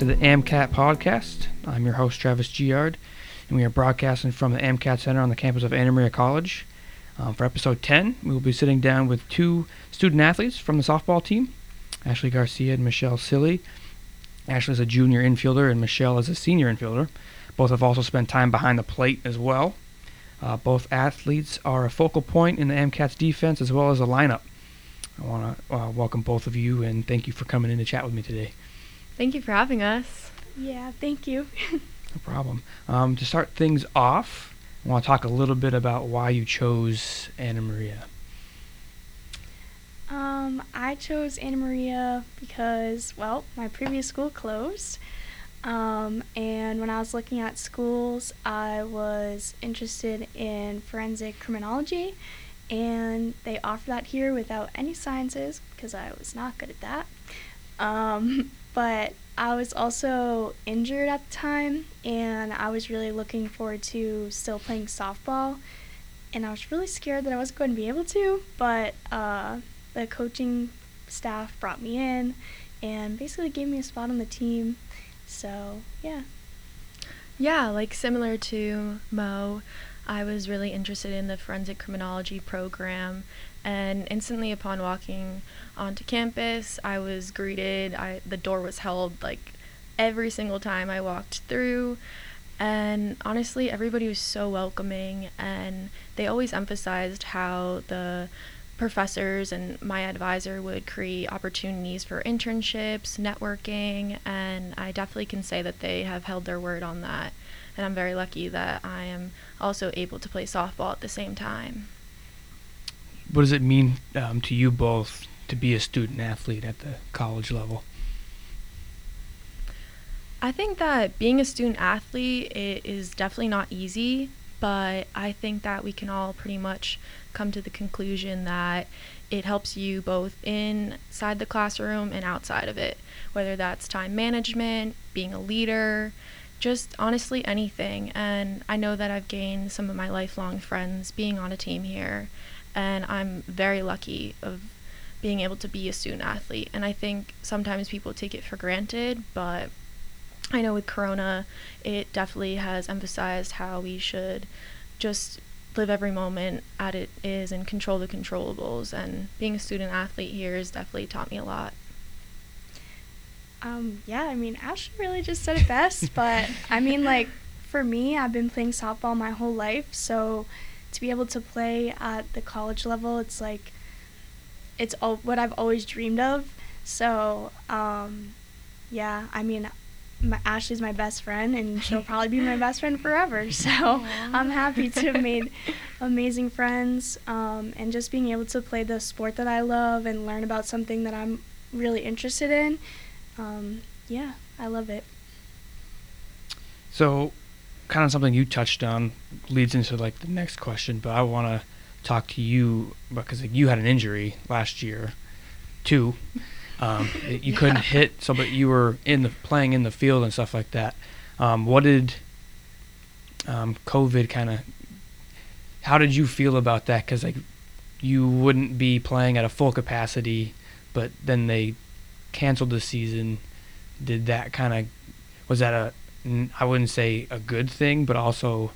To the AMCAT podcast. I'm your host, Travis Giard, and we are broadcasting from the AMCAT Center on the campus of Anna Maria College. Um, for episode 10, we will be sitting down with two student athletes from the softball team, Ashley Garcia and Michelle Cilley. Ashley is a junior infielder, and Michelle is a senior infielder. Both have also spent time behind the plate as well. Uh, both athletes are a focal point in the AMCAT's defense as well as a lineup. I want to uh, welcome both of you and thank you for coming in to chat with me today. Thank you for having us. Yeah, thank you. No problem. Um, to start things off, I want to talk a little bit about why you chose Anna Maria. Um, I chose Anna Maria because, well, my previous school closed. Um, and when I was looking at schools, I was interested in forensic criminology, and they offer that here without any sciences because I was not good at that. Um, but I was also injured at the time, and I was really looking forward to still playing softball. And I was really scared that I wasn't going to be able to, but uh, the coaching staff brought me in and basically gave me a spot on the team. So, yeah. Yeah, like similar to Mo, I was really interested in the forensic criminology program. And instantly upon walking onto campus, I was greeted. I the door was held like every single time I walked through. And honestly, everybody was so welcoming, and they always emphasized how the professors and my advisor would create opportunities for internships, networking, and I definitely can say that they have held their word on that. And I'm very lucky that I am also able to play softball at the same time. What does it mean um, to you both to be a student athlete at the college level? I think that being a student athlete it is definitely not easy, but I think that we can all pretty much come to the conclusion that it helps you both inside the classroom and outside of it, whether that's time management, being a leader, just honestly anything. And I know that I've gained some of my lifelong friends being on a team here, and I'm very lucky of being able to be a student athlete. And I think sometimes people take it for granted, but I know with Corona, it definitely has emphasized how we should just live every moment at it is and control the controllables. And being a student athlete here has definitely taught me a lot. Um, yeah, I mean, Ashley really just said it best, but I mean, like, for me, I've been playing softball my whole life, so to be able to play at the college level, it's like, it's all, what I've always dreamed of. So, um, yeah, I mean, my, Ashley's my best friend, and she'll probably be my best friend forever. So I'm happy to have made amazing friends, um, and just being able to play the sport that I love and learn about something that I'm really interested in. Um, yeah, I love it. So, kind of something you touched on leads into like the next question, but I want to talk to you because like, you had an injury last year, too. Um, you couldn't hit, so but you were in the playing in the field and stuff like that. Um, what did um, COVID kind of? How did you feel about that? Because like you wouldn't be playing at a full capacity, but then they canceled the season. Did that kind of was that a I wouldn't say a good thing, but also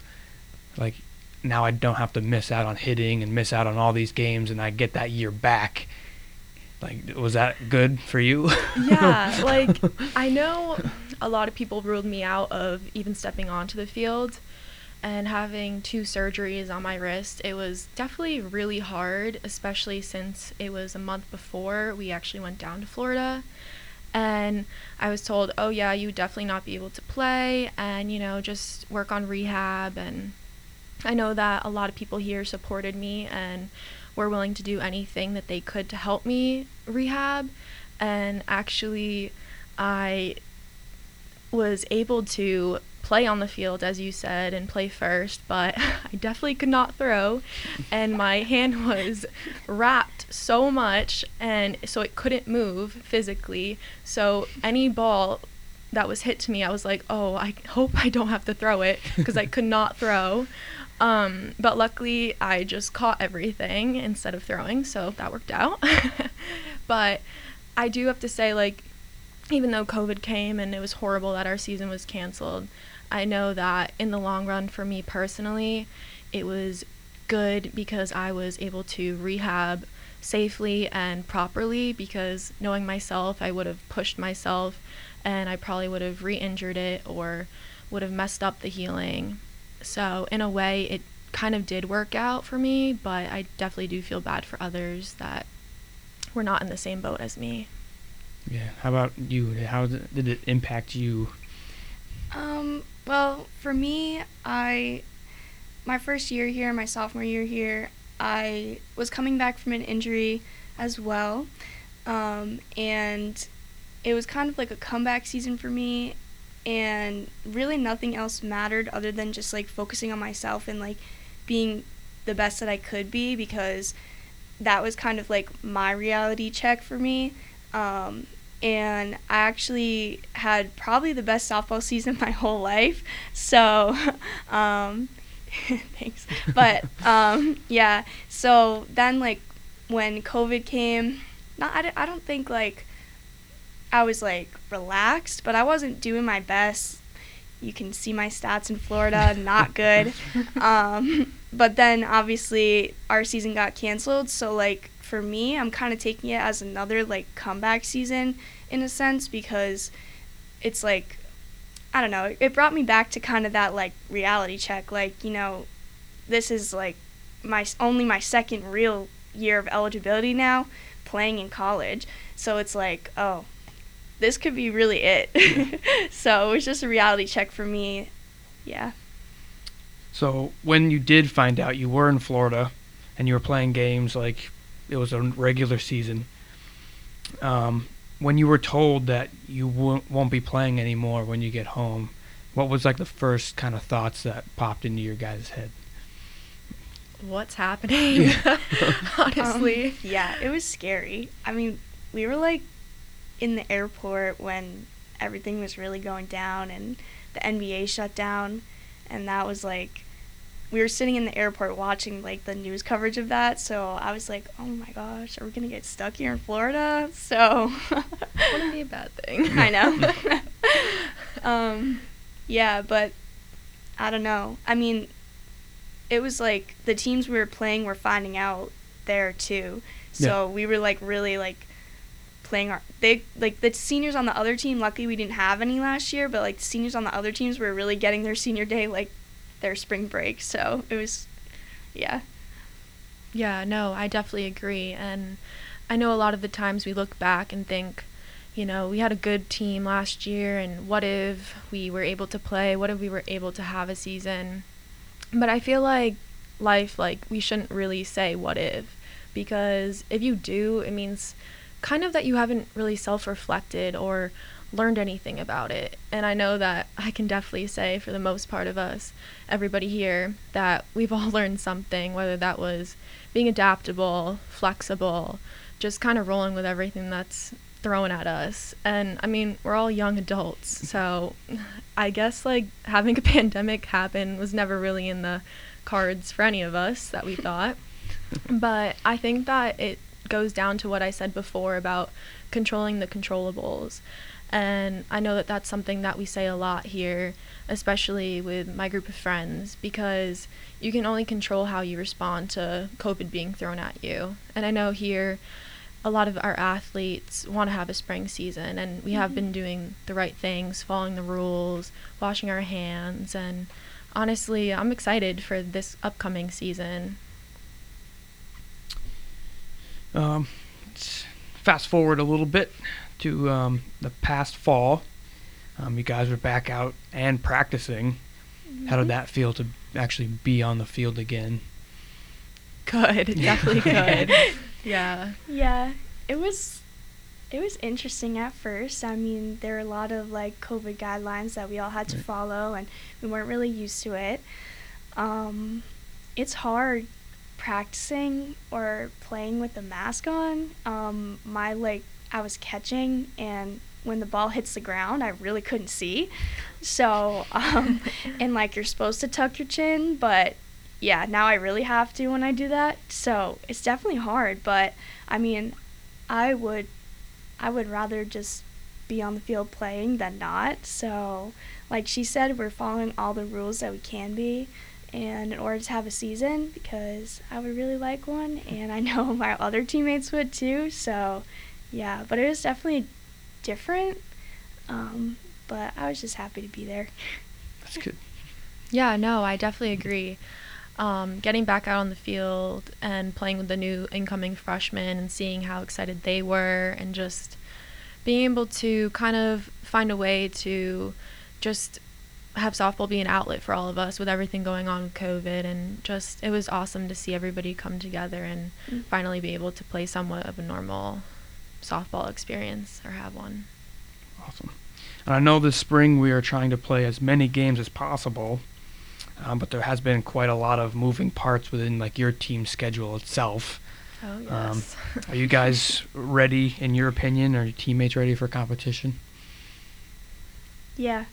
like now I don't have to miss out on hitting and miss out on all these games, and I get that year back like, was that good for you? yeah, like I know a lot of people ruled me out of even stepping onto the field and having two surgeries on my wrist. It was definitely really hard, especially since it was a month before we actually went down to Florida. And I was told, oh, yeah, you would definitely not be able to play and, you know, just work on rehab. And I know that a lot of people here supported me and were willing to do anything that they could to help me rehab. And actually, I was able to play on the field, as you said, and play first, but I definitely could not throw. And my hand was wrapped so much, and so it couldn't move physically. So any ball that was hit to me, I was like, oh, I hope I don't have to throw it because I could not throw. Um, but luckily, I just caught everything instead of throwing, so that worked out. but I do have to say, like, even though COVID came and it was horrible that our season was canceled, I know that in the long run for me personally, it was good because I was able to rehab safely and properly because knowing myself, I would have pushed myself and I probably would have re injured it or would have messed up the healing. So, in a way, it kind of did work out for me, but I definitely do feel bad for others that were not in the same boat as me. Yeah. How about you? How did it impact you? Um, well, for me, I my first year here, my sophomore year here, I was coming back from an injury as well. Um, and it was kind of like a comeback season for me and really nothing else mattered other than just like focusing on myself and like being the best that I could be because that was kind of like my reality check for me. Um, and I actually had probably the best softball season my whole life. So, um, thanks. But um, yeah, so then like when COVID came, not I, I don't think like I was like relaxed, but I wasn't doing my best. You can see my stats in Florida, not good. Um, but then obviously our season got canceled, so like for me, I'm kind of taking it as another like comeback season in a sense because it's like I don't know, it brought me back to kind of that like reality check like, you know, this is like my only my second real year of eligibility now playing in college. So it's like, oh, this could be really it. so it was just a reality check for me. Yeah. So when you did find out you were in Florida and you were playing games like it was a regular season, um, when you were told that you won't, won't be playing anymore when you get home, what was like the first kind of thoughts that popped into your guys' head? What's happening? Yeah. Honestly. Um, yeah, it was scary. I mean, we were like in the airport when everything was really going down and the NBA shut down and that was like we were sitting in the airport watching like the news coverage of that so I was like oh my gosh are we going to get stuck here in Florida? So wouldn't be a bad thing. I know. Um yeah but I don't know. I mean it was like the teams we were playing were finding out there too. So yeah. we were like really like playing our they like the seniors on the other team luckily we didn't have any last year but like the seniors on the other teams were really getting their senior day like their spring break so it was yeah. Yeah no i definitely agree and i know a lot of the times we look back and think you know we had a good team last year and what if we were able to play? What if we were able to have a season? But i feel like life like we shouldn't really say what if because if you do it means kind of that you haven't really self reflected or learned anything about it. And I know that I can definitely say, for the most part of us, everybody here, that we've all learned something, whether that was being adaptable, flexible, just kind of rolling with everything that's thrown at us. And I mean, we're all young adults, so I guess like having a pandemic happen was never really in the cards for any of us that we thought. but I think that it goes down to what I said before about controlling the controllables. And I know that that's something that we say a lot here, especially with my group of friends, because you can only control how you respond to COVID being thrown at you. And I know here a lot of our athletes want to have a spring season, and we mm-hmm. have been doing the right things, following the rules, washing our hands, and honestly, I'm excited for this upcoming season. Um, fast forward a little bit to um, the past fall. Um, you guys were back out and practicing. Mm-hmm. How did mm-hmm. that feel to actually be on the field again? Good, definitely good. yeah. Yeah, it was. It was interesting at first. I mean, there were a lot of like COVID guidelines that we all had to right. follow, and we weren't really used to it. Um, it's hard practicing or playing with the mask on, um, my like I was catching and when the ball hits the ground, I really couldn't see. So, um, and like you're supposed to tuck your chin, but yeah, now I really have to when I do that. So it's definitely hard, but I mean, I would, I would rather just be on the field playing than not. So, like she said, we're following all the rules that we can be. And in order to have a season, because I would really like one, and I know my other teammates would too. So, yeah, but it was definitely different. Um, but I was just happy to be there. That's good. Yeah, no, I definitely agree. Um, getting back out on the field and playing with the new incoming freshmen and seeing how excited they were and just being able to kind of find a way to just have softball be an outlet for all of us with everything going on with COVID and just it was awesome to see everybody come together and Mm. finally be able to play somewhat of a normal softball experience or have one. Awesome. And I know this spring we are trying to play as many games as possible, um, but there has been quite a lot of moving parts within like your team schedule itself. Oh Um, yes. Are you guys ready, in your opinion? Are your teammates ready for competition? Yeah,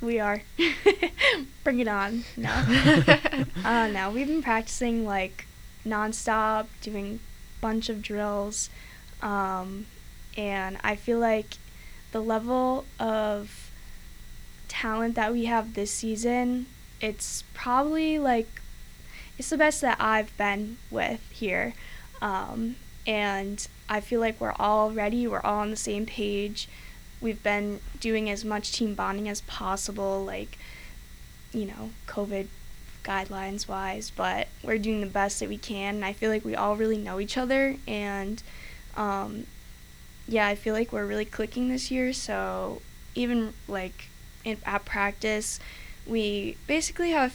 we are. Bring it on. No. uh, no, we've been practicing like nonstop, doing bunch of drills, um, and I feel like the level of talent that we have this season, it's probably like it's the best that I've been with here, um, and I feel like we're all ready. We're all on the same page. We've been doing as much team bonding as possible, like you know, COVID guidelines wise, but we're doing the best that we can. And I feel like we all really know each other. And um, yeah, I feel like we're really clicking this year. So even like in, at practice, we basically have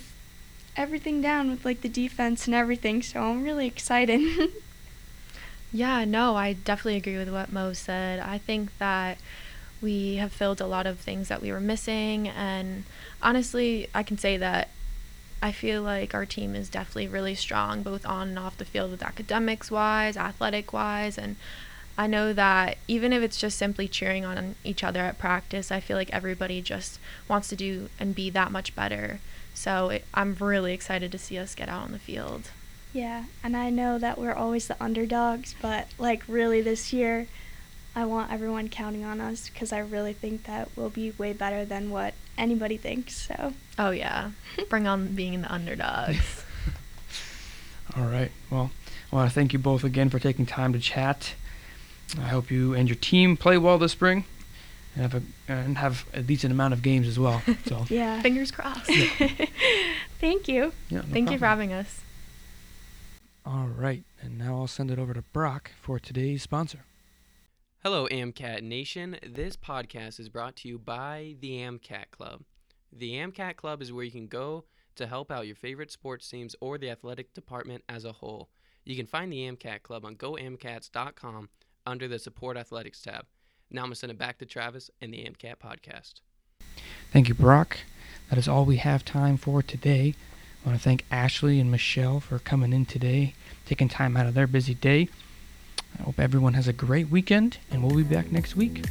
everything down with like the defense and everything. So I'm really excited. Yeah, no, I definitely agree with what Mo said. I think that we have filled a lot of things that we were missing, and honestly, I can say that I feel like our team is definitely really strong, both on and off the field, with academics wise, athletic wise, and I know that even if it's just simply cheering on each other at practice, I feel like everybody just wants to do and be that much better. So it, I'm really excited to see us get out on the field. Yeah, and I know that we're always the underdogs, but like really this year, I want everyone counting on us because I really think that we'll be way better than what anybody thinks. So, Oh yeah, bring on being the underdogs. All right. Well, I want to thank you both again for taking time to chat. I hope you and your team play well this spring, and have a and have a decent amount of games as well. So yeah. Fingers crossed. Thank you. yeah. no Thank you for having us. All right, and now I'll send it over to Brock for today's sponsor. Hello, AMCAT Nation. This podcast is brought to you by the AMCAT Club. The AMCAT Club is where you can go to help out your favorite sports teams or the athletic department as a whole. You can find the AMCAT Club on goamcats.com under the Support Athletics tab. Now I'm going to send it back to Travis and the AMCAT podcast. Thank you, Brock. That is all we have time for today. I want to thank Ashley and Michelle for coming in today, taking time out of their busy day. I hope everyone has a great weekend, and we'll be back next week.